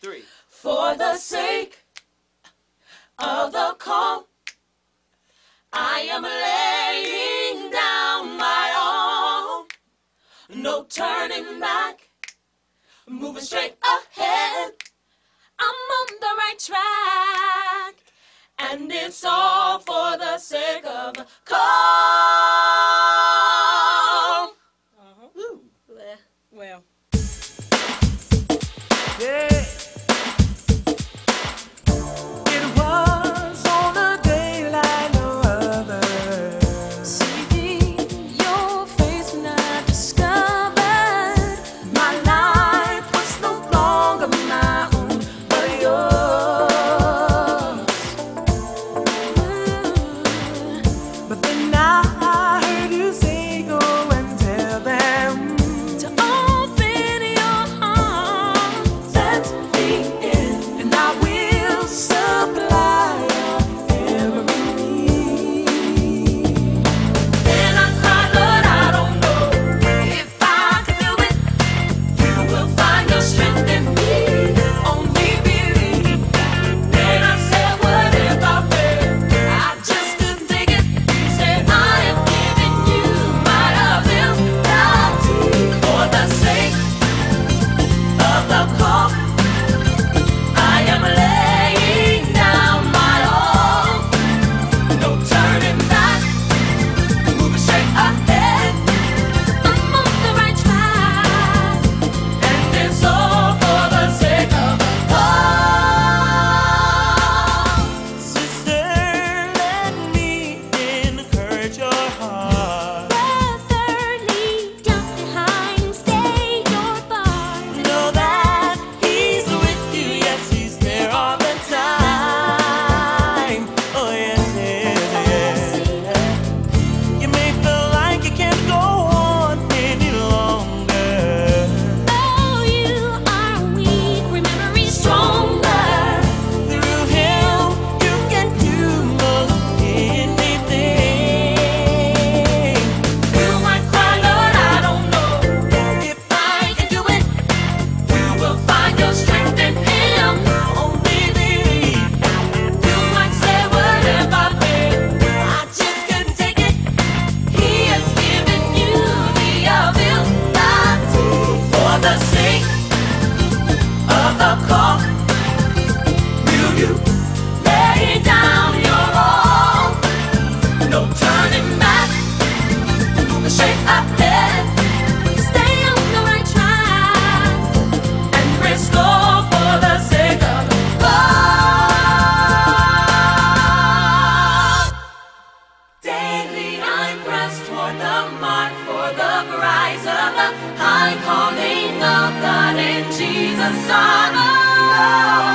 three. For the sake of the call, I am laying down my all. No turning back, moving straight ahead. I'm on the right track, and it's all for the sake of the call. toward the mark for the prize of the high calling of God in Jesus honor.